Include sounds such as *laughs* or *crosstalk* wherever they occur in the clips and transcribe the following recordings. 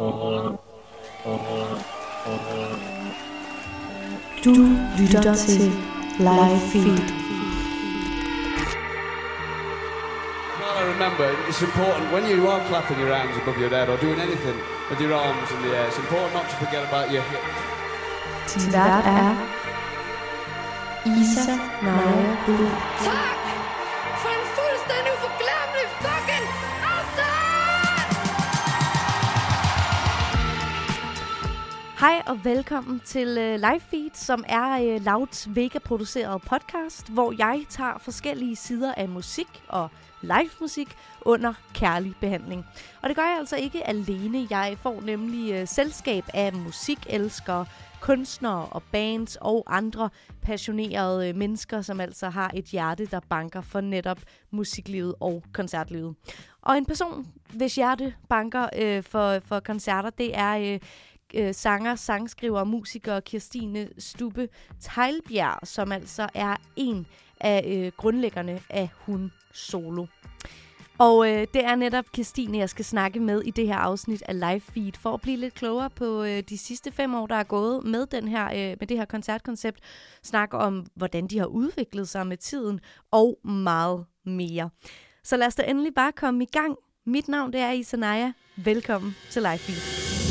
Du lytter til Live Feed. Well, I remember it's important when you are clapping your hands above your head or doing anything with your arms in the air. It's important not to forget about your hips. Din vært er Isa Naja Bull. Hej og velkommen til uh, Live Feed, som er uh, Louds Vega-produceret podcast, hvor jeg tager forskellige sider af musik og live musik under kærlig behandling. Og det gør jeg altså ikke alene. Jeg får nemlig uh, selskab af musikelskere, kunstnere og bands og andre passionerede mennesker, som altså har et hjerte, der banker for netop musiklivet og koncertlivet. Og en person, hvis hjerte banker øh, for, for koncerter, det er øh, øh, sanger, sangskriver og musiker Kirstine Stubbe Tejlbjerg, som altså er en af øh, grundlæggerne af Hun Solo. Og øh, det er netop Kirstine, jeg skal snakke med i det her afsnit af Live Feed, for at blive lidt klogere på øh, de sidste fem år, der er gået med, den her, øh, med det her koncertkoncept. Snakke om, hvordan de har udviklet sig med tiden, og meget mere. Så lad os da endelig bare komme i gang. Mit navn det er Isanaya. Velkommen til Live Feed.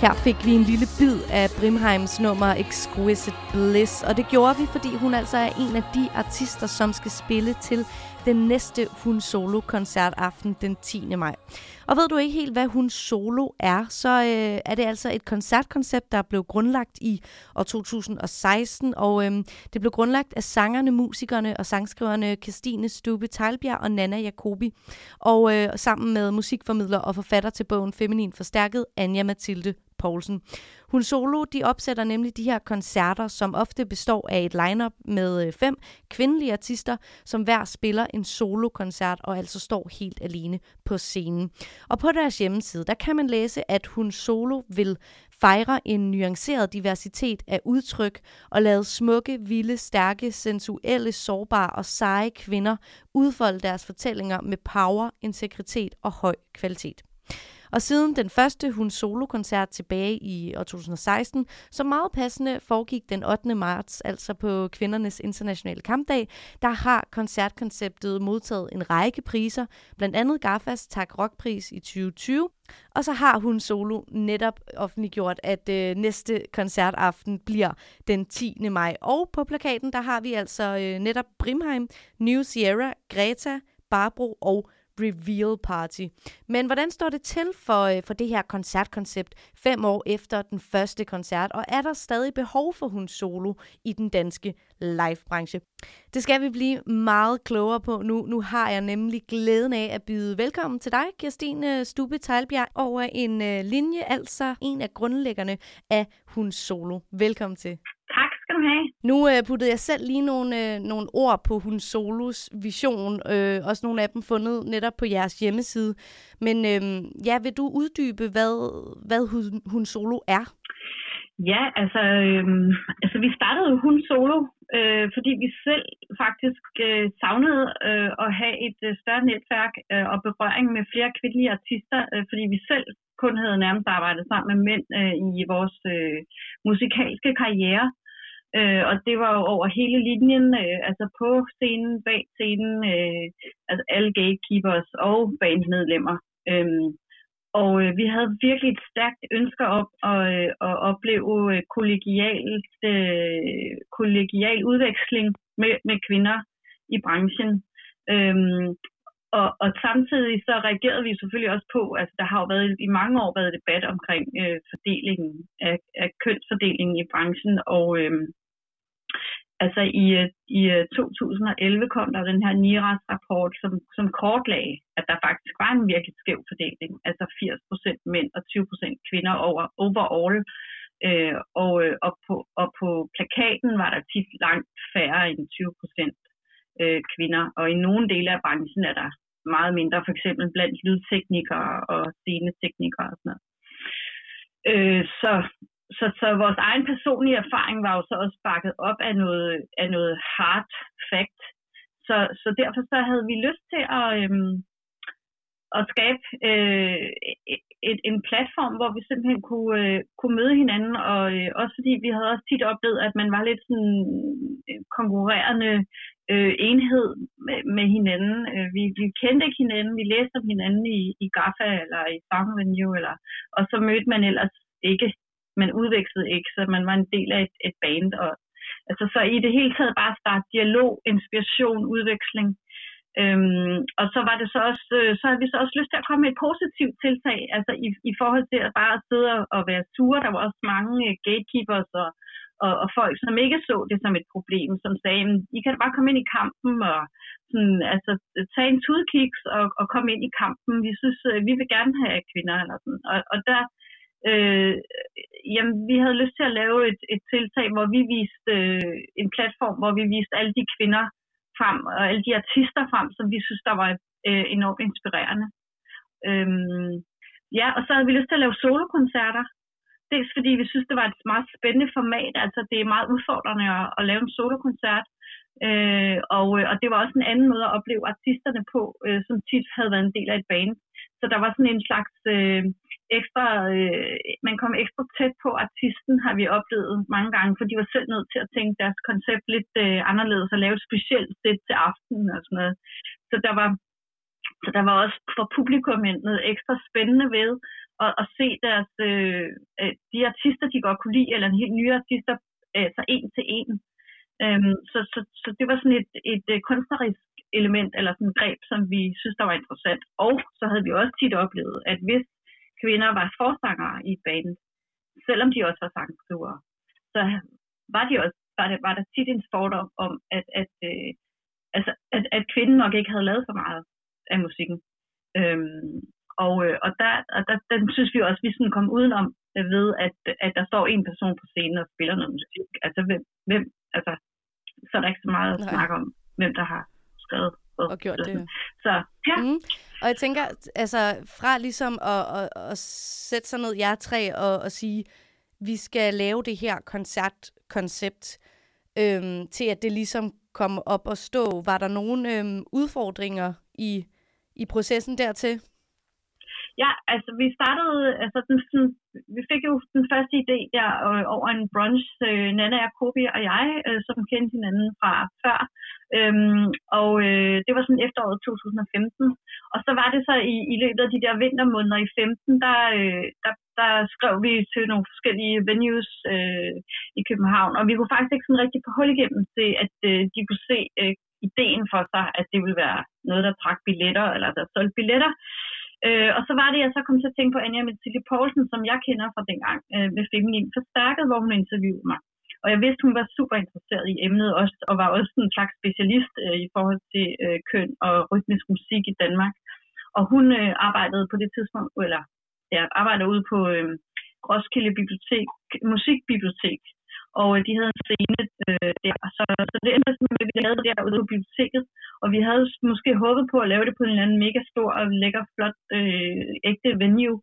Her fik vi en lille bid af Brimheims nummer Exquisite Bliss, og det gjorde vi, fordi hun altså er en af de artister, som skal spille til den næste Hun Solo koncertaften den 10. maj. Og ved du ikke helt, hvad Hun Solo er, så øh, er det altså et koncertkoncept, der blev grundlagt i år 2016, og øh, det blev grundlagt af sangerne, musikerne og sangskriverne Christine Stube Teilbjerg og Nana Jacobi, og øh, sammen med musikformidler og forfatter til bogen Feminin Forstærket, Anja Mathilde Poulsen. Hun Solo, de opsætter nemlig de her koncerter, som ofte består af et lineup med øh, fem kvindelige artister, som hver spiller en solokoncert og altså står helt alene på scenen. Og på deres hjemmeside, der kan man læse, at Hun Solo vil fejre en nuanceret diversitet af udtryk og lade smukke, vilde, stærke, sensuelle, sårbare og seje kvinder udfolde deres fortællinger med power, integritet og høj kvalitet. Og siden den første Hun solokoncert tilbage i år 2016, så meget passende foregik den 8. marts, altså på kvindernes internationale kampdag, der har koncertkonceptet modtaget en række priser, blandt andet GAFAs Tak Rockpris i 2020, og så har hun solo netop offentliggjort, at øh, næste koncertaften bliver den 10. maj. Og på plakaten, der har vi altså øh, netop Brimheim, New Sierra, Greta, Barbro og Reveal Party. Men hvordan står det til for, øh, for det her koncertkoncept fem år efter den første koncert? Og er der stadig behov for hun solo i den danske livebranche? Det skal vi blive meget klogere på nu. Nu har jeg nemlig glæden af at byde velkommen til dig, Kirstine Stube Tejlbjerg, over en øh, linje, altså en af grundlæggerne af Hun Solo. Velkommen til. Tak skal du have. Nu øh, puttede jeg selv lige nogle, øh, nogle ord på Hun Solos vision, øh, også nogle af dem fundet netop på jeres hjemmeside. Men øh, ja, vil du uddybe, hvad, hvad hun, hun Solo er? Ja, altså, øhm, altså vi startede jo hun solo, øh, fordi vi selv faktisk øh, savnede øh, at have et øh, større netværk øh, og berøring med flere kvindelige artister, øh, fordi vi selv kun havde nærmest arbejdet sammen med mænd øh, i vores øh, musikalske karriere. Øh, og det var jo over hele linjen, øh, altså på scenen, bag scenen, øh, altså alle gatekeepers og bandmedlemmer. Øh, og øh, vi havde virkelig et stærkt ønske om at, øh, at opleve øh, kollegialt, øh, kollegial udveksling med, med kvinder i branchen. Øhm, og, og samtidig så reagerede vi selvfølgelig også på, altså der har jo været i mange år været debat omkring øh, fordelingen af, af kønsfordelingen i branchen, og øh, altså i, øh, i øh, 2011 kom der den her NIRAS-rapport, som, som kortlagde, at der faktisk var en virkelig skæv fordeling, altså 80% mænd og 20% kvinder over overall. Øh, og, øh, og, på, og på plakaten var der tit langt færre end 20% øh, kvinder, og i nogle dele af branchen er der meget mindre, for eksempel blandt lydteknikere og sceneteknikere og sådan noget. Øh, så, så, så vores egen personlige erfaring var jo så også bakket op af noget, af noget hard fact. Så, så derfor så havde vi lyst til at, øhm, at skabe øh, et, en platform, hvor vi simpelthen kunne, øh, kunne møde hinanden, og øh, også fordi vi havde også tit oplevet, at man var lidt sådan øh, konkurrerende øh, enhed med, med hinanden. Øh, vi, vi kendte ikke hinanden, vi læste om hinanden i, i GAFA eller i Farm Venue, eller, og så mødte man ellers ikke, man udvekslede ikke, så man var en del af et, et band. Og, altså, så i det hele taget bare starte dialog, inspiration, udveksling. Øhm, og så var det så også, øh, så havde vi så også lyst til at komme med et positivt tiltag, altså i, i forhold til at bare sidde og, og være sure. Der var også mange øh, gatekeepers og, og, og folk, som ikke så det som et problem, som sagde, I kan bare komme ind i kampen og sådan, altså, tage en tudkiks og, og komme ind i kampen. Vi synes, øh, vi vil gerne have kvinder. Eller sådan. Og, og der, øh, jamen, vi havde lyst til at lave et, et tiltag, hvor vi viste øh, en platform, hvor vi viste alle de kvinder frem, og alle de artister frem, som vi synes, der var øh, enormt inspirerende. Øhm, ja, og så havde vi lyst til at lave solokoncerter. Dels fordi vi synes, det var et meget spændende format, altså det er meget udfordrende at, at lave en solokoncert. Øh, og, øh, og det var også en anden måde at opleve artisterne på, øh, som tit havde været en del af et band. Så der var sådan en slags øh, ekstra, øh, man kom ekstra tæt på artisten, har vi oplevet mange gange, for de var selv nødt til at tænke deres koncept lidt øh, anderledes og lave et specielt sæt til aftenen og sådan noget. Så der var, så der var også for publikum noget ekstra spændende ved at, at se deres, øh, øh, de artister, de godt kunne lide, eller en helt nye artister, øh, altså en til en. Øhm, så, så, så det var sådan et, et, et kunstnerisk element, eller sådan et greb, som vi synes, der var interessant. Og så havde vi også tit oplevet, at hvis kvinder var forsangere i et band, selvom de også var sangskrivere, så var, de også, var, det, var der tit en fordom om, at, at, øh, altså, at, at kvinden nok ikke havde lavet så meget af musikken. Øhm, og, øh, og der, og der, den synes vi også, vi sådan kom udenom ved, at, at der står en person på scenen og spiller noget musik. Altså, hvem, hvem altså, så er der ikke så meget at snakke om, hvem der har skrevet. Og gjort det. *laughs* Så ja, Mm. Og jeg tænker, altså fra ligesom at, at, at sætte sig ned jer tre og, og sige, vi skal lave det her koncertkoncept, øhm, til at det ligesom kom op og stå. Var der nogle øhm, udfordringer i, i processen dertil? Ja, altså vi startede, altså den, sådan, vi fik jo den første idé der øh, over en brunch, øh, Nana Jacobi og jeg, øh, som kendte hinanden fra før. Øhm, og øh, det var sådan efteråret 2015. Og så var det så i, i løbet af de der vintermåneder i 15, der, øh, der, der skrev vi til nogle forskellige venues øh, i København. Og vi kunne faktisk ikke sådan rigtig på hul igennem til, at øh, de kunne se øh, ideen for sig, at det ville være noget, der trak billetter, eller der solgte billetter. Øh, og så var det, jeg så kom til at tænke på Anja Mathilde Poulsen, som jeg kender fra dengang øh, ved Feminin Forstærket, hvor hun interviewede mig. Og jeg vidste, hun var super interesseret i emnet også, og var også en slags specialist øh, i forhold til øh, køn og rytmisk musik i Danmark. Og hun øh, arbejdede på det tidspunkt, eller ja, arbejdede ude på øh, Roskilde Bibliotek, Musikbibliotek, og øh, de havde en scene øh, der. Så, så det endte sådan med, at vi lavede det derude på biblioteket, og vi havde måske håbet på at lave det på en eller anden mega stor og lækker, flot, øh, ægte venue.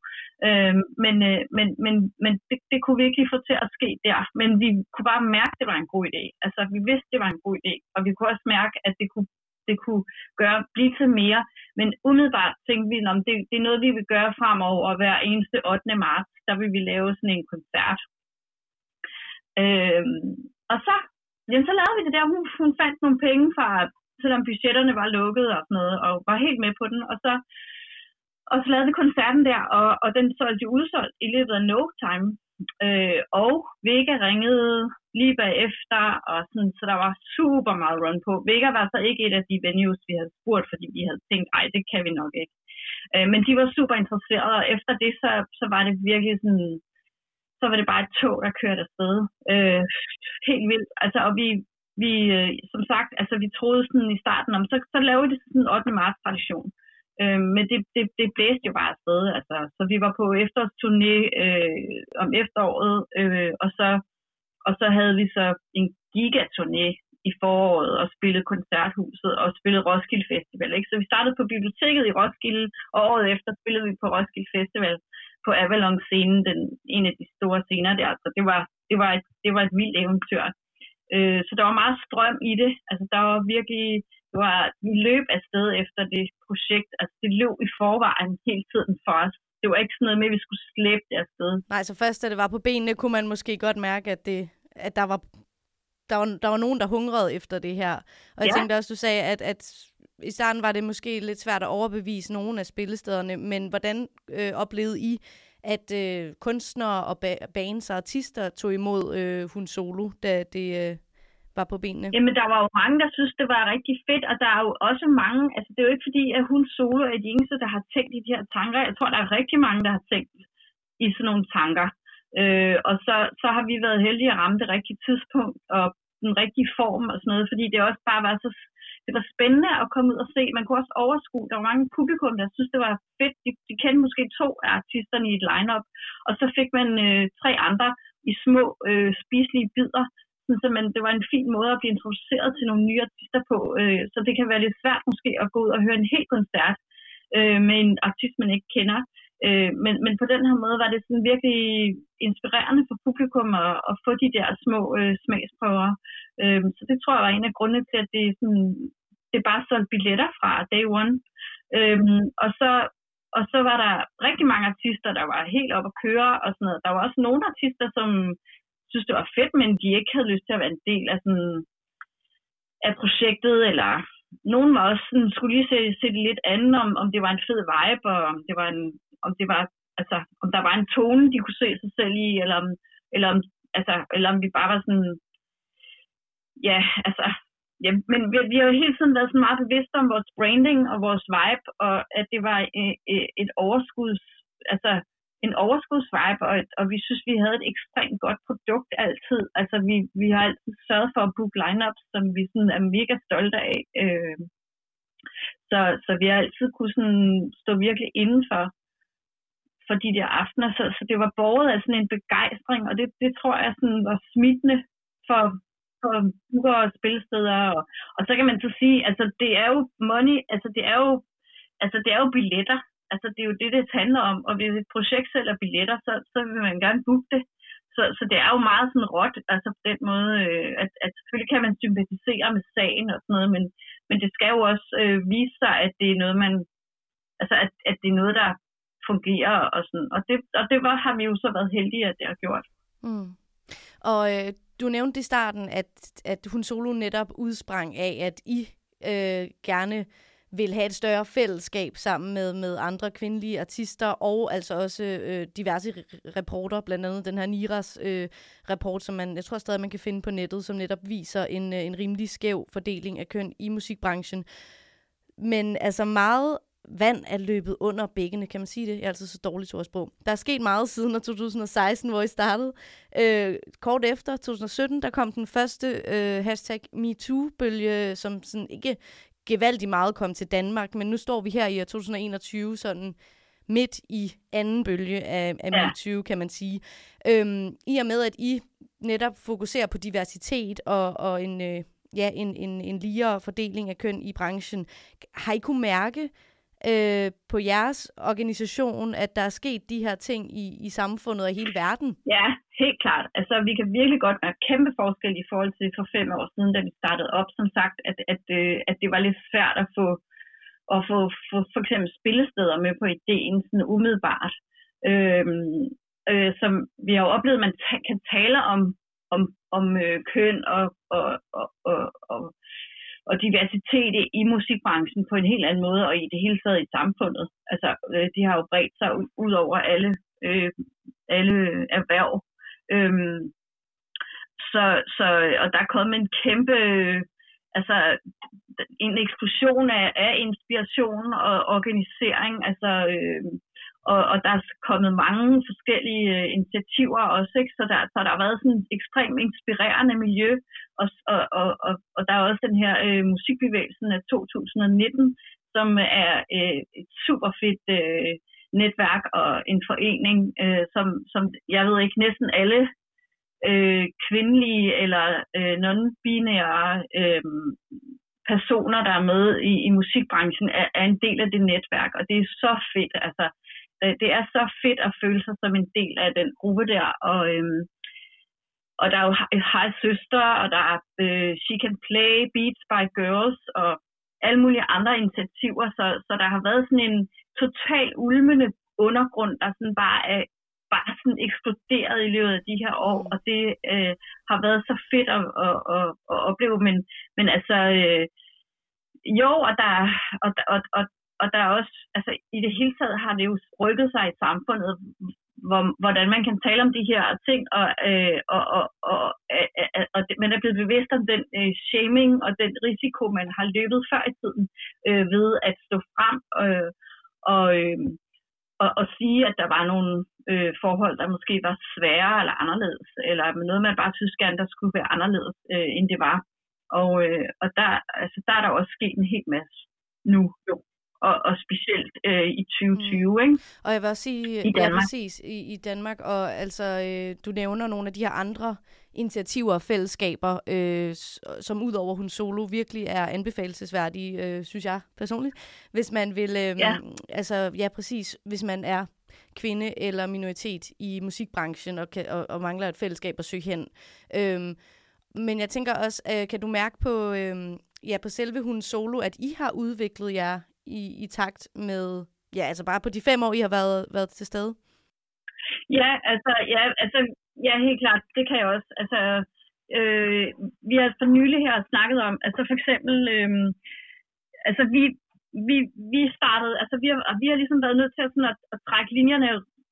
Øh, men øh, men, men, men det, det kunne vi ikke lige få til at ske der. Men vi kunne bare mærke, at det var en god idé. Altså, vi vidste, det var en god idé, og vi kunne også mærke, at det kunne det kunne gøre, blive til mere. Men umiddelbart tænkte vi, om det, det er noget, vi vil gøre fremover og hver eneste 8. marts. Der vil vi lave sådan en koncert. Øhm, og så, jamen, så lavede vi det der. Hun, hun fandt nogle penge fra, selvom budgetterne var lukket og sådan noget, og var helt med på den. Og så, og så lavede vi koncerten der, og, og den solgte jo udsolgt i løbet af no time. Øh, og Vega ringede lige bagefter, og sådan, så der var super meget run på. Vega var så ikke et af de venues, vi havde spurgt, fordi vi havde tænkt, ej, det kan vi nok ikke. Øh, men de var super interesserede, og efter det, så, så var det virkelig sådan, så var det bare et tog, der kørte afsted. Øh, helt vildt. Altså, og vi, vi øh, som sagt, altså vi troede sådan i starten om, så, så lavede vi det sådan en 8. marts tradition. Øh, men det, det, det blæste jo bare afsted, altså. Så vi var på efterårsturné øh, om efteråret, øh, og, så, og så havde vi så en gigaturné i foråret og spillede koncerthuset og spillede Roskilde Festival. Ikke? Så vi startede på biblioteket i Roskilde, og året efter spillede vi på Roskilde Festival på Avalon-scenen, den, en af de store scener der. Så det var, det var, et, det var et vildt eventyr. Øh, så der var meget strøm i det. Altså, der var virkelig, det var, vi løb afsted efter det projekt. Altså, det løb i forvejen *laughs* hele tiden for os. Det var ikke sådan noget med, at vi skulle slæbe det afsted. Nej, så først da det var på benene, kunne man måske godt mærke, at, det, at der var der var, der var nogen, der hungrede efter det her. Og jeg Ja. tænkte også, du sagde, at, at i starten var det måske lidt svært at overbevise nogle af spillestederne, men hvordan øh, oplevede I, at øh, kunstnere og ba- bands og artister tog imod øh, Hun Solo, da det øh, var på benene? Jamen, der var jo mange, der synes, det var rigtig fedt, og der er jo også mange, altså det er jo ikke fordi, at hun solo er de eneste, der har tænkt i de her tanker. Jeg tror, der er rigtig mange, der har tænkt i sådan nogle tanker. Øh, og så, så har vi været heldige at ramme det rigtige tidspunkt og den rigtige form og sådan noget, fordi det også bare var så det var spændende at komme ud og se. Man kunne også overskue, der var mange publikum, der synes, det var fedt. De, de kendte måske to af artisterne i et lineup, og så fik man øh, tre andre i små øh, spiselige bidder, så man, det var en fin måde at blive introduceret til nogle nye artister på. Øh, så det kan være lidt svært måske at gå ud og høre en hel koncert øh, med en artist, man ikke kender. Øh, men, men på den her måde var det sådan virkelig inspirerende for publikum at, at få de der små øh, smagsprøver. Øh, så det tror jeg var en af grundene til, at det, sådan, det bare solgte billetter fra day one. Øhm, og så og så var der rigtig mange artister, der var helt oppe at køre og sådan noget. Der var også nogle artister, som synes, det var fedt, men de ikke havde lyst til at være en del af, sådan, af projektet, eller nogen var også sådan, skulle lige se, se det lidt andet, om, om det var en fed vibe, og om det var en, om det var, altså, om der var en tone, de kunne se sig selv i, eller om, eller om, altså, eller om vi bare var sådan, ja, altså, ja, men vi, vi har jo hele tiden været sådan meget bevidste om vores branding og vores vibe, og at det var et, et overskuds, altså en overskudsvibe, og, og vi synes, vi havde et ekstremt godt produkt altid. Altså, vi, vi har altid sørget for at booke lineups, som vi sådan er mega stolte af. Øh, så, så vi har altid kunne sådan stå virkelig inden for, for de der aftener. Så, så det var båret af sådan en begejstring, og det, det tror jeg sådan var smittende for, på booker og spilsteder. Og, og så kan man så sige, altså det er jo money, altså det er jo, altså det er jo billetter. Altså det er jo det, det handler om. Og hvis et projekt sælger billetter, så, så vil man gerne booke det. Så, så det er jo meget sådan råt, altså på den måde, øh, at, at selvfølgelig kan man sympatisere med sagen og sådan noget, men, men det skal jo også øh, vise sig, at det er noget, man, altså at, at det er noget, der fungerer og sådan. Og det, og det var, har vi jo så været heldige, at det har gjort. Mm. Og øh, du nævnte i starten, at, at hun solo netop udsprang af, at I øh, gerne vil have et større fællesskab sammen med, med andre kvindelige artister, og altså også øh, diverse reporter, blandt andet den her Niras øh, rapport, som man, jeg tror stadig, man kan finde på nettet, som netop viser en, øh, en rimelig skæv fordeling af køn i musikbranchen. Men altså meget vand er løbet under bækkene, kan man sige det? Jeg er altid så dårlig til ordsprog. Der er sket meget siden 2016, hvor I startede. Øh, kort efter, 2017, der kom den første øh, hashtag MeToo-bølge, som sådan ikke gevaldigt meget kom til Danmark, men nu står vi her i 2021, sådan midt i anden bølge af, af Ja. MeToo, kan man sige. Øhm, I og med, at I netop fokuserer på diversitet og, og en, øh, ja, en, en, en ligere fordeling af køn i branchen, har I kunne mærke øh, på jeres organisation, at der er sket de her ting i, i samfundet og i hele verden? Ja, helt klart. Altså, vi kan virkelig godt mærke kæmpe forskel i forhold til for fem år siden, da vi startede op. Som sagt, at, at, øh, at det var lidt svært at få, at få, for, for eksempel spillesteder med på ideen sådan umiddelbart. Øhm, øh, som vi har jo oplevet, at man ta- kan tale om, om, om øh, køn og, og, og, og, og, og diversitet i, musikbranchen på en helt anden måde, og i det hele taget i samfundet. Altså, øh, de har jo bredt sig ud, ud over alle, øh, alle erhverv. Øhm, så, så, og der er kommet en kæmpe, øh, altså en eksplosion af, af inspiration og organisering, altså, øh, og, og der er kommet mange forskellige øh, initiativer også, ikke? Så, der, så der har været sådan et ekstremt inspirerende miljø, og, og, og, og, og der er også den her øh, musikbevægelsen af 2019, som er øh, et super fedt øh, netværk og en forening, øh, som, som jeg ved ikke, næsten alle øh, kvindelige eller øh, non-binære øh, personer, der er med i, i musikbranchen, er, er en del af det netværk, og det er så fedt. Altså, det, det er så fedt at føle sig som en del af den gruppe der, og, øhm, og der er jo Hej Søster, og der er øh, She Can Play, Beats by Girls, og alle mulige andre initiativer, så, så der har været sådan en total ulmende undergrund, der sådan bare er bare sådan eksploderet i løbet af de her år, og det øh, har været så fedt at, at, at, at opleve, men, men altså, øh, jo, og der, og, og, og, og der er også, altså i det hele taget har det jo rykket sig i samfundet, hvor, hvordan man kan tale om de her ting, og, øh, og, og, og, øh, og det, man er blevet bevidst om den øh, shaming og den risiko, man har løbet før i tiden øh, ved at stå frem øh, og, øh, og, og sige, at der var nogle øh, forhold, der måske var svære eller anderledes, eller noget, man bare synes gerne, der skulle være anderledes, øh, end det var. Og, øh, og der, altså, der er der også sket en hel masse nu, jo. Og, og specielt øh, i 2020, mm. ikke? Og jeg vil også sige, I ja, Danmark. præcis, i, i Danmark, og altså, øh, du nævner nogle af de her andre initiativer og fællesskaber, øh, som ud over hun solo virkelig er anbefalesværdige, øh, synes jeg personligt. Hvis man vil, øh, Ja. altså ja præcis, hvis man er kvinde eller minoritet i musikbranchen og, kan, og, og mangler et fællesskab at søge hen. Øhm, men jeg tænker også, øh, kan du mærke på, øh, ja, på selve hun solo, at I har udviklet jer i, i takt med, ja, altså bare på de fem år, I har været, været til stede? Ja, altså, ja, altså, ja, helt klart, det kan jeg også. Altså, øh, vi har for nylig her snakket om, altså for eksempel, øh, altså vi, vi, vi startede, altså vi har, vi har ligesom været nødt til at, sådan at, at trække linjerne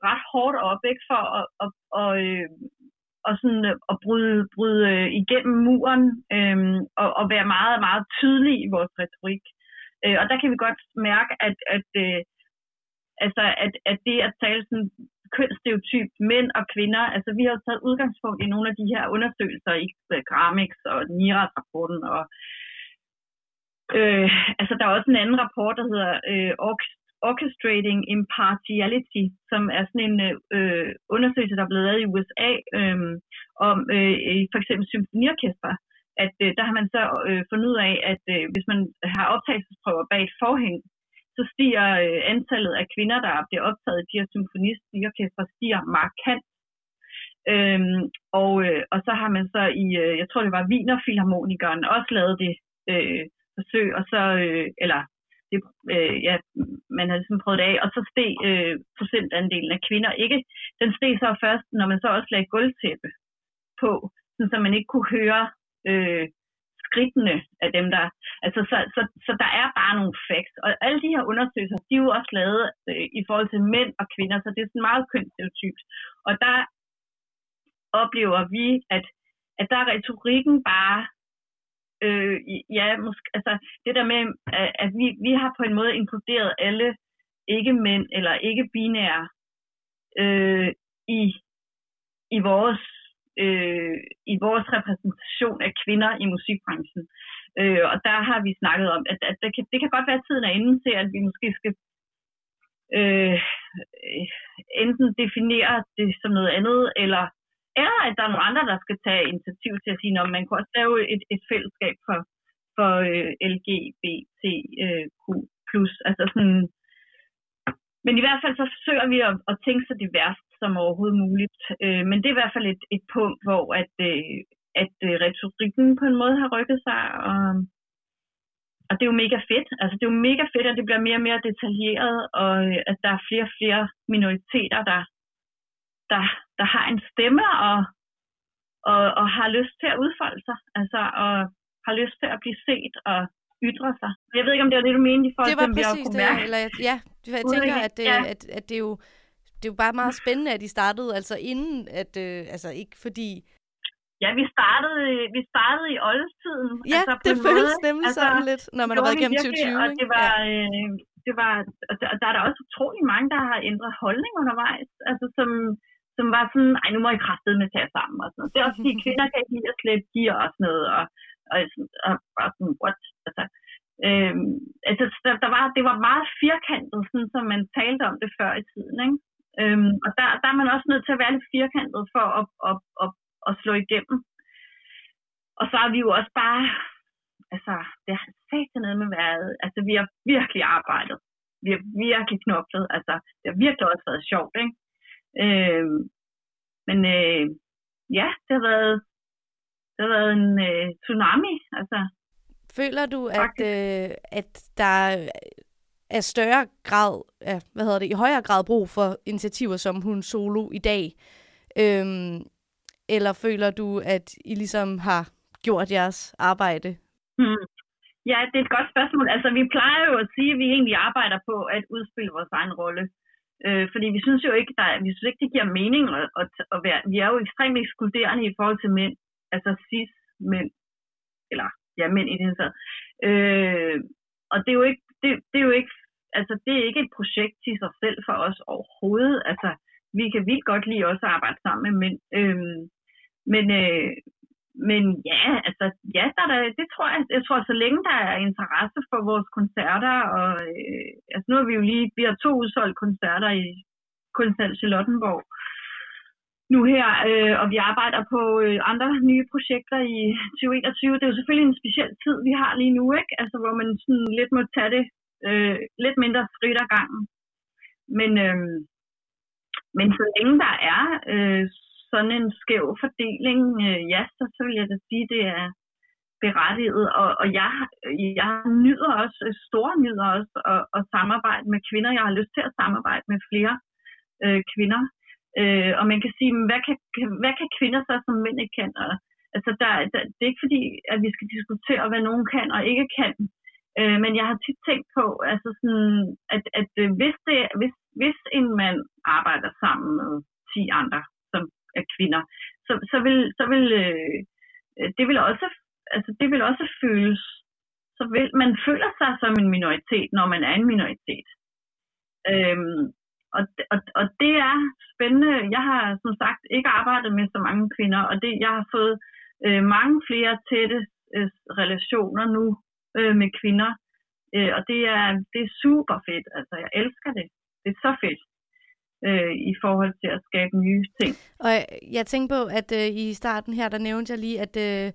ret hårdt op, ikke, for at, at, at, øh, og sådan at bryde, bryde øh, igennem muren øh, og, og være meget, meget tydelige i vores retorik. Øh, og der kan vi godt mærke, at, at, øh, altså, at, at det at tale sådan kønsstereotyp mænd og kvinder, altså vi har jo taget udgangspunkt i nogle af de her undersøgelser i øh, Gramix og NIRAS-rapporten, og øh, altså der er også en anden rapport, der hedder øh, Orchestrating Impartiality, som er sådan en øh, undersøgelse, der er blevet lavet i USA øh, om øh, for eksempel symfoniorkester, at øh, der har man så øh, fundet ud af, at øh, hvis man har optagelsesprøver bag et forhæng, så stiger øh, antallet af kvinder, der bliver optaget i de her symfoniorkester, stiger markant. Øhm, og, øh, og så har man så i, øh, jeg tror det var Wienerfilharmonikeren, også lavet det øh, forsøg, og så, øh, eller det, øh, ja, man havde ligesom prøvet det af, og så steg øh, procentandelen af kvinder ikke. Den steg så først, når man så også lagde gulvtæppe på, så man ikke kunne høre øh, skridtene af dem, der... Altså, så, så, så der er bare nogle facts. Og alle de her undersøgelser, de er jo også lavet øh, i forhold til mænd og kvinder, så det er sådan meget kønsstereotypt. Og der oplever vi, at, at der er retorikken bare... Øh, ja, måske, altså det der med, at, at vi, vi har på en måde inkluderet alle ikke-mænd eller ikke-binære øh, i, i vores øh, i vores repræsentation af kvinder i musikbranchen. Øh, og der har vi snakket om, at, at det, kan, det kan godt være, at tiden er inde til, at vi måske skal øh, enten definere det som noget andet, eller, eller at der er nogle andre, der skal tage initiativ til at sige, at man kunne også lave et, et fællesskab for, for øh, LGBTQ+. Altså sådan, men i hvert fald så forsøger vi at, at tænke så diverst som overhovedet muligt. Øh, men det er i hvert fald et, et punkt, hvor at, øh, at øh, retorikken på en måde har rykket sig, og, og det er jo mega fedt. Altså det er jo mega fedt, at det bliver mere og mere detaljeret, og øh, at der er flere og flere minoriteter, der, der, der har en stemme og, og, og har lyst til at udfolde sig, altså og har lyst til at blive set og ytre sig. Jeg ved ikke, om det var det, du mente i forhold til, om vi præcis kunne mærke. eller ja, jeg tænker, at det, ja. at, at det er jo det er jo bare meget spændende, at I startede, altså inden, at, øh, altså ikke fordi, Ja, vi startede, vi startede i oldtiden. ja, altså, det føles måde. nemlig altså, sådan lidt, når man har været igennem virkelig, 2020, Og det var, øh, det var, og der, og der er der også utrolig mange, der har ændret holdning undervejs, altså som, som var sådan, ej, nu må I kraftede med tage sammen og sådan noget. Det er også fordi, kvinder kan ikke lide at slæbe gear og sådan noget, og, og, og bare sådan, what? Altså, øhm, altså der, der var, det var meget firkantet, sådan som man talte om det før i tiden, ikke? Øhm, og der, der er man også nødt til at være lidt firkantet for at, at, at, at slå igennem. Og så er vi jo også bare, altså, det har sagt noget med været, altså, vi har virkelig arbejdet. Vi har virkelig knoklet, altså, det har virkelig også været sjovt, ikke? Øhm, men øh, ja, det har været, det har været en øh, tsunami, altså. Føler du, at, øh, at der er større grad, ja, hvad hedder det, i højere grad brug for initiativer som Hun Solo i dag? Øhm, eller føler du, at I ligesom har gjort jeres arbejde? Hmm. Ja, det er et godt spørgsmål. Altså, vi plejer jo at sige, at vi egentlig arbejder på at udspille vores egen rolle. Øh, fordi vi synes jo ikke, der, er- vi synes ikke, det giver mening at, at, at være, vi er jo ekstremt ekskluderende i forhold til mænd, altså cis mænd, eller ja, mænd i det hele taget. Øh, og det er jo ikke, det, det er jo ikke, altså det er ikke et projekt i sig selv for os overhovedet. Altså, vi kan vildt godt lide også at arbejde sammen med mænd. Øh, men, øh, men ja, altså, ja, der der- det tror jeg, jeg tror, så længe der er interesse for vores koncerter, og øh, altså nu har vi jo lige, vi har to udsolgt koncerter i Kunsthal Charlottenborg nu her, øh, og vi arbejder på øh, andre nye projekter i 2021. Det er jo selvfølgelig en speciel tid, vi har lige nu, ikke? Altså, hvor man sådan lidt må tage det øh, lidt mindre frit ad gangen. Men, øh, men så længe der er øh, sådan en skæv fordeling, øh, ja, så, så vil jeg da sige, det er berettiget. Og, og jeg, jeg nyder også, øh, store nyder også at, at samarbejde med kvinder. Jeg har lyst til at samarbejde med flere øh, kvinder. Øh, og man kan sige, hvad kan, hvad kan kvinder så, som mænd ikke kan? Og, altså, der, der, det er ikke fordi, at vi skal diskutere, hvad nogen kan og ikke kan. Øh, men jeg har tit tænkt på, altså sådan, at, at øh, hvis, det, hvis, hvis en mand arbejder sammen med 10 andre, som er kvinder, så, så vil, så vil øh, det vil også, altså det vil også føles, så vil, man føler sig som en minoritet, når man er en minoritet. Øhm, og, og, og det er spændende. Jeg har som sagt ikke arbejdet med så mange kvinder, og det, jeg har fået øh, mange flere tætte øh, relationer nu øh, med kvinder, øh, og det er, det er super fedt. Altså, jeg elsker det. Det er så fedt øh, i forhold til at skabe nye ting. Og jeg, tænkte på, at øh, i starten her, der nævnte jeg lige, at, øh,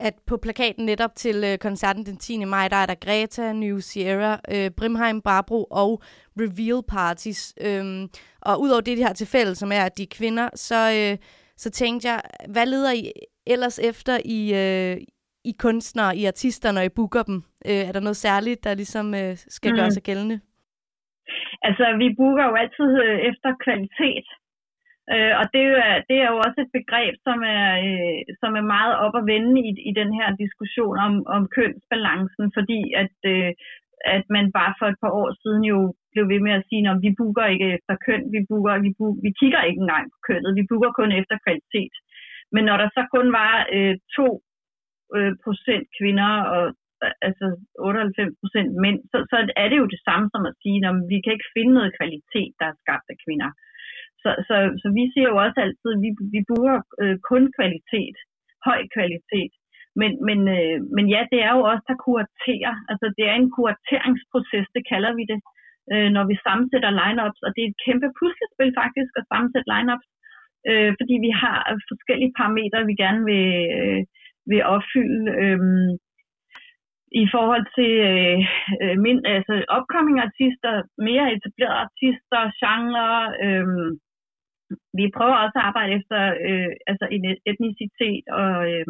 at på plakaten netop til øh, koncerten den 10. maj, der er der Greta, New Sierra, øh, Brimheim, Barbro og Reveal Parties. Øhm, og udover det, de har til fælles, som er, at de er kvinder, så, øh, så tænkte jeg, hvad leder I ellers efter i, øh, i kunstnere, i artister, når I booker dem? Øh, er der noget særligt, der ligesom øh, skal mm. gøre sig gældende? Altså, vi booker jo altid øh, efter kvalitet. Øh, og det er, jo, det er jo også et begreb, som er, øh, som er meget op at vende i, i den her diskussion om, om kønsbalancen, fordi at, øh, at man bare for et par år siden jo blev ved med at sige, at vi booker ikke efter køn, vi, booker, vi, book, vi kigger ikke engang på kønnet, vi booker kun efter kvalitet. Men når der så kun var øh, 2 øh, procent kvinder og altså 98 procent mænd, så, så er det jo det samme som at sige, at vi kan ikke finde noget kvalitet, der er skabt af kvinder. Så, så, så vi siger jo også altid, at vi, vi bruger øh, kun kvalitet, høj kvalitet. Men, men, øh, men ja, det er jo også der kuraterer. Altså det er en kurateringsproces, det kalder vi det, øh, når vi sammensætter lineups. Og det er et kæmpe puslespil faktisk at sammensætte lineups, øh, fordi vi har forskellige parametre, vi gerne vil, øh, vil opfylde. Øh, i forhold til øh, øh min, altså upcoming artister, mere etablerede artister, genre. Øh, vi prøver også at arbejde efter øh, altså etnicitet og, øh,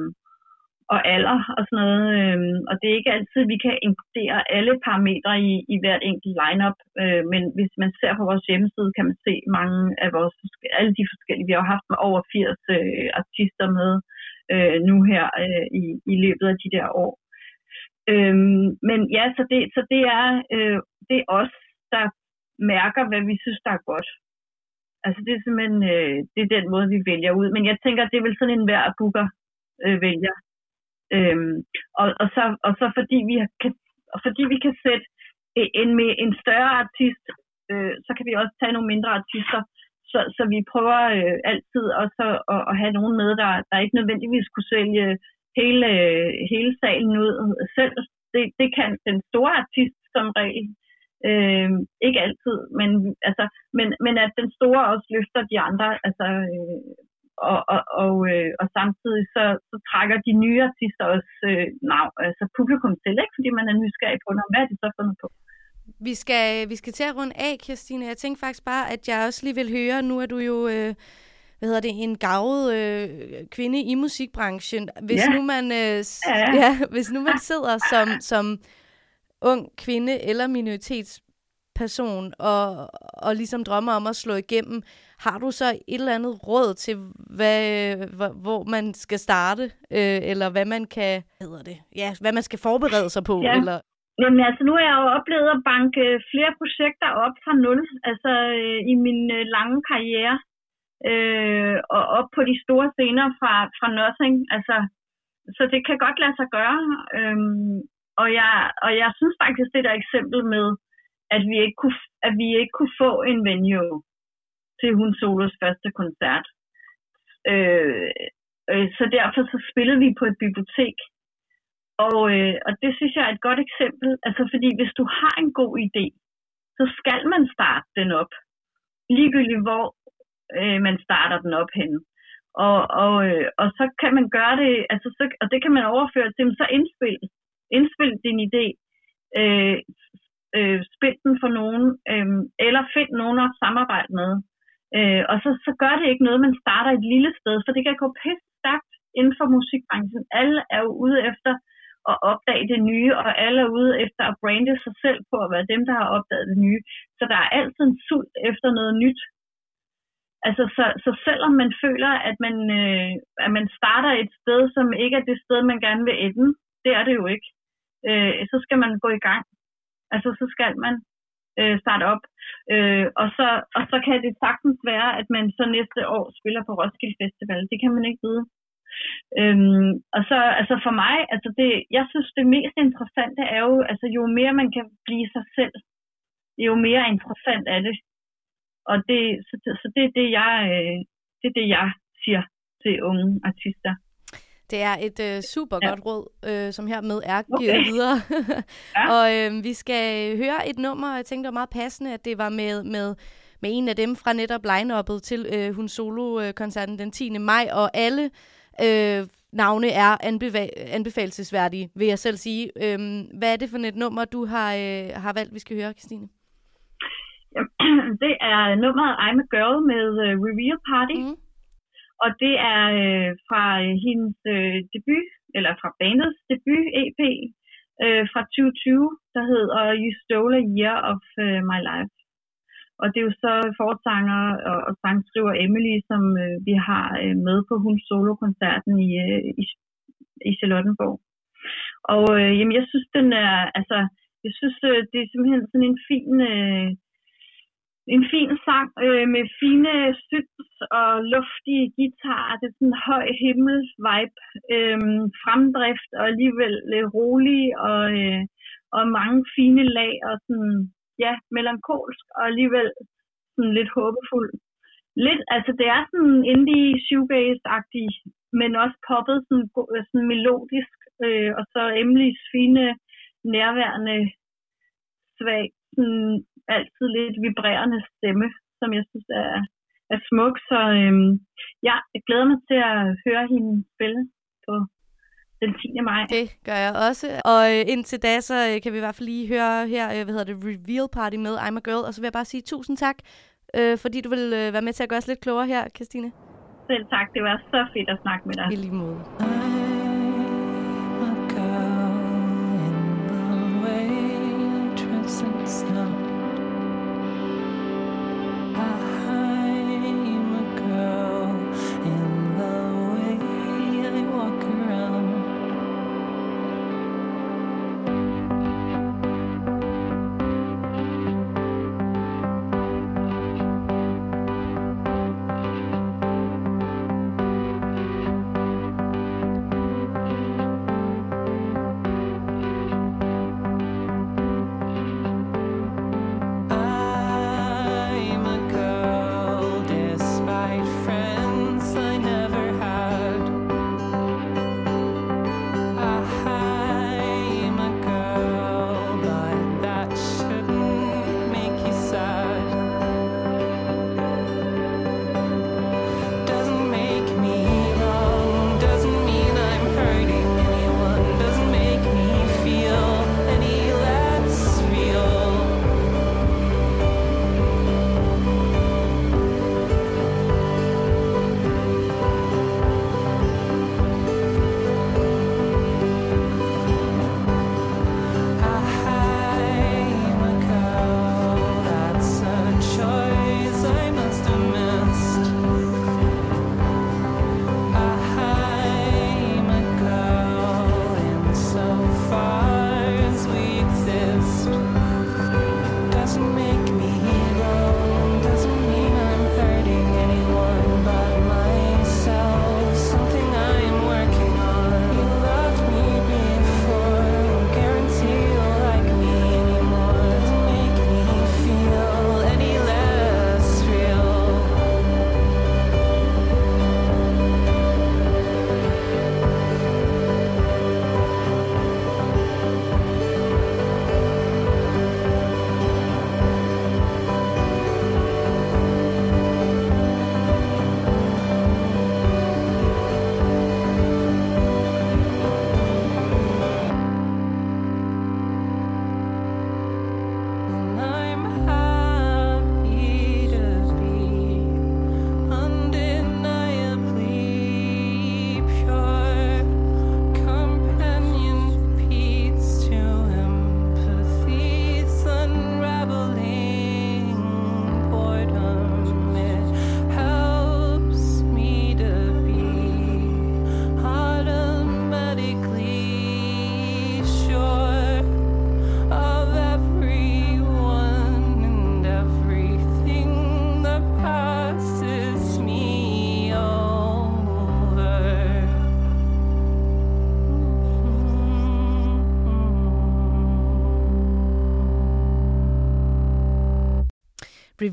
og alder og sådan noget. Øh, og det er ikke altid, vi kan inkludere alle parametre i, i hvert enkelt lineup. Øh, men hvis man ser på vores hjemmeside, kan man se mange af vores, alle de forskellige. Vi har jo haft over 80 øh, artister med øh, nu her øh, i, i løbet af de der år. Øhm, men ja, så det, så det er øh, det er os, der mærker, hvad vi synes, der er godt. Altså det er simpelthen øh, det er den måde, vi vælger ud. Men jeg tænker, det er vel sådan en hver booker øh, vælger. Øhm, og, og, så, og så fordi vi kan, og fordi vi kan sætte en, med en større artist, øh, så kan vi også tage nogle mindre artister. Så, så vi prøver øh, altid også at, at have nogen med, der, der ikke nødvendigvis kunne sælge hele, øh, hele salen ud selv. Det, det kan den store artist som regel. Øh, ikke altid, men, altså, men, men at den store også løfter de andre. Altså, øh, og, og, og, øh, og samtidig så, så trækker de nye artister også øh, nav, altså publikum til, ikke? fordi man er nysgerrig på, når, hvad er de så fundet på. Vi skal, vi skal til at runde af, Kirstine. Jeg tænkte faktisk bare, at jeg også lige vil høre, nu er du jo... Øh, hvad hedder det, en gavet øh, kvinde i musikbranchen. Hvis Ja. nu man øh, ja. ja, hvis nu man sidder som som ung kvinde eller minoritetsperson og og ligesom drømmer om at slå igennem, har du så et eller andet råd til hvad hvor, man skal starte øh, eller hvad man kan, hvad hedder det? Ja, hvad man skal forberede sig på Ja. eller Jamen altså, nu har jeg jo oplevet at banke flere projekter op fra nul, altså øh, i min øh, lange karriere, øh, og op på de store scener fra, fra nothing. Altså, så det kan godt lade sig gøre. Øhm, og, jeg, og jeg synes faktisk, det der eksempel med, at vi ikke kunne, at vi ikke kunne få en venue til hun solos første koncert. Øh, øh, så derfor så spillede vi på et bibliotek. Og, øh, og det synes jeg er et godt eksempel. Altså fordi hvis du har en god idé, så skal man starte den op. Ligegyldigt hvor øh, man starter den op henne. Og, og, øh, og så kan man gøre det, altså så, og det kan man overføre til, så indspil, indspil din idé. Øh, øh, spil den for nogen, øh, eller find nogen at samarbejde med. Øh, og så, så gør det ikke noget, man starter et lille sted, for det kan gå pisse stærkt inden for musikbranchen. Alle er jo ude efter at opdage det nye, og alle er ude efter at brande sig selv på at være dem, der har opdaget det nye. Så der er altid en sult efter noget nyt. Altså, så, så selvom man føler, at man, øh, at man starter et sted, som ikke er det sted, man gerne vil ende, det er det jo ikke, øh, så skal man gå i gang. Altså, så skal man øh, starte op. Øh, og, så, og så kan det sagtens være, at man så næste år spiller på Roskilde Festival. Det kan man ikke vide. Øhm, og så altså for mig, altså det, jeg synes det mest interessante er jo, altså jo mere man kan blive sig selv, jo mere interessant er det. Og det, så, så det er det, jeg, øh, det er det, jeg siger til unge artister. Det er et øh, super Ja. godt råd, øh, som hermed er givet Okay. videre. *laughs* *laughs* Ja. Og øh, vi skal høre et nummer, og jeg tænkte, det var meget passende, at det var med, med, med en af dem fra netop line-uppet til øh, hun solo-koncerten den 10. maj, og alle øh, navne er anbeva- anbefalesværdige, vil jeg selv sige. Øh, hvad er det for et nummer, du har, øh, har valgt, vi skal høre, Christine? *clears throat* det er nummeret I'm a Girl med uh, Reveal Party. Mm. Og det er øh, fra øh, hendes øh, debut, eller fra bandets debut EP øh, fra 2020, der hedder You Stole a Year of øh, My Life. Og det er jo så forsanger og, og sangskriver Emily, som øh, vi har øh, med på hun solokoncerten i, øh, i, i Charlottenborg. Og øh, jamen, jeg synes, den er, altså, jeg synes, øh, det er simpelthen sådan en fin, øh, en fin sang øh, med fine syns og luftige guitarer. Det er sådan en høj himmel-vibe, øh, fremdrift og alligevel øh, rolig og, øh, og mange fine lag og sådan, ja, melankolsk og alligevel sådan lidt håbefuld. Lidt, altså det er sådan indie shoegaze-agtig, men også poppet sådan, sådan melodisk, øh, og så Emilys fine, nærværende, svag, sådan altid lidt vibrerende stemme, som jeg synes er, er smuk. Så øhm, ja, jeg glæder mig til at høre hende spille på den 10. maj. Det gør jeg også. Og øh, indtil da, så øh, kan vi i hvert fald lige høre her, øh, hvad hedder det, Reveal Party med I'm a Girl. Og så vil jeg bare sige tusind tak, øh, fordi du vil øh, være med til at gøre os lidt klogere her, Christine. Selv tak, det var så fedt at snakke med dig. I lige måde. I'm a girl in the waitress and sound.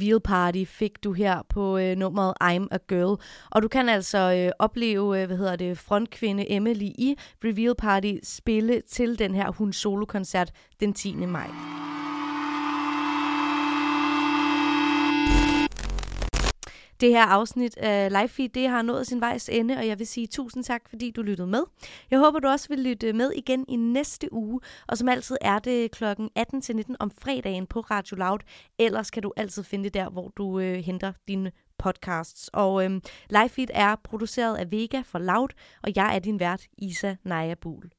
Reveal Party fik du her på øh, nummeret I'm a Girl. Og du kan altså øh, opleve, øh, hvad hedder det, frontkvinde Emily i Reveal Party spille til den her Hun Solo-koncert den 10. maj. Det her afsnit af Live Feed, det har nået sin vejs ende, og jeg vil sige tusind tak, fordi du lyttede med. Jeg håber, du også vil lytte med igen i næste uge, og som altid er det kl. 18-19 om fredagen på Radio Loud. Ellers kan du altid finde det der, hvor du øh, henter dine podcasts. Og øhm, Live Feed er produceret af Vega for Loud, og jeg er din vært, Isa Naja Buhl.